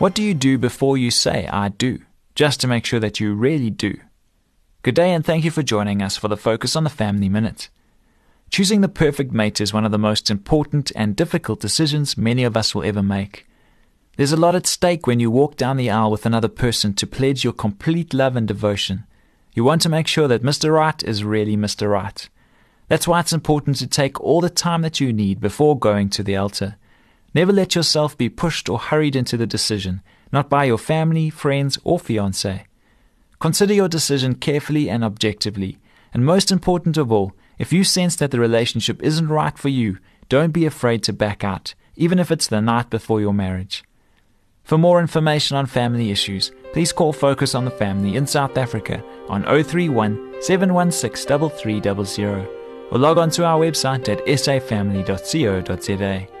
What do you do before you say, I do, just to make sure that you really do? Good day, and thank you for joining us for the Focus on the Family Minute. Choosing the perfect mate is one of the most important and difficult decisions many of us will ever make. There's a lot at stake when you walk down the aisle with another person to pledge your complete love and devotion. You want to make sure that Mr. Right is really Mr. Right. That's why it's important to take all the time that you need before going to the altar. Never let yourself be pushed or hurried into the decision, not by your family, friends, or fiance. Consider your decision carefully and objectively. And most important of all, if you sense that the relationship isn't right for you, don't be afraid to back out, even if it's the night before your marriage. For more information on family issues, please call Focus on the Family in South Africa on 031 716 3300 or log on to our website at safamily.co.za.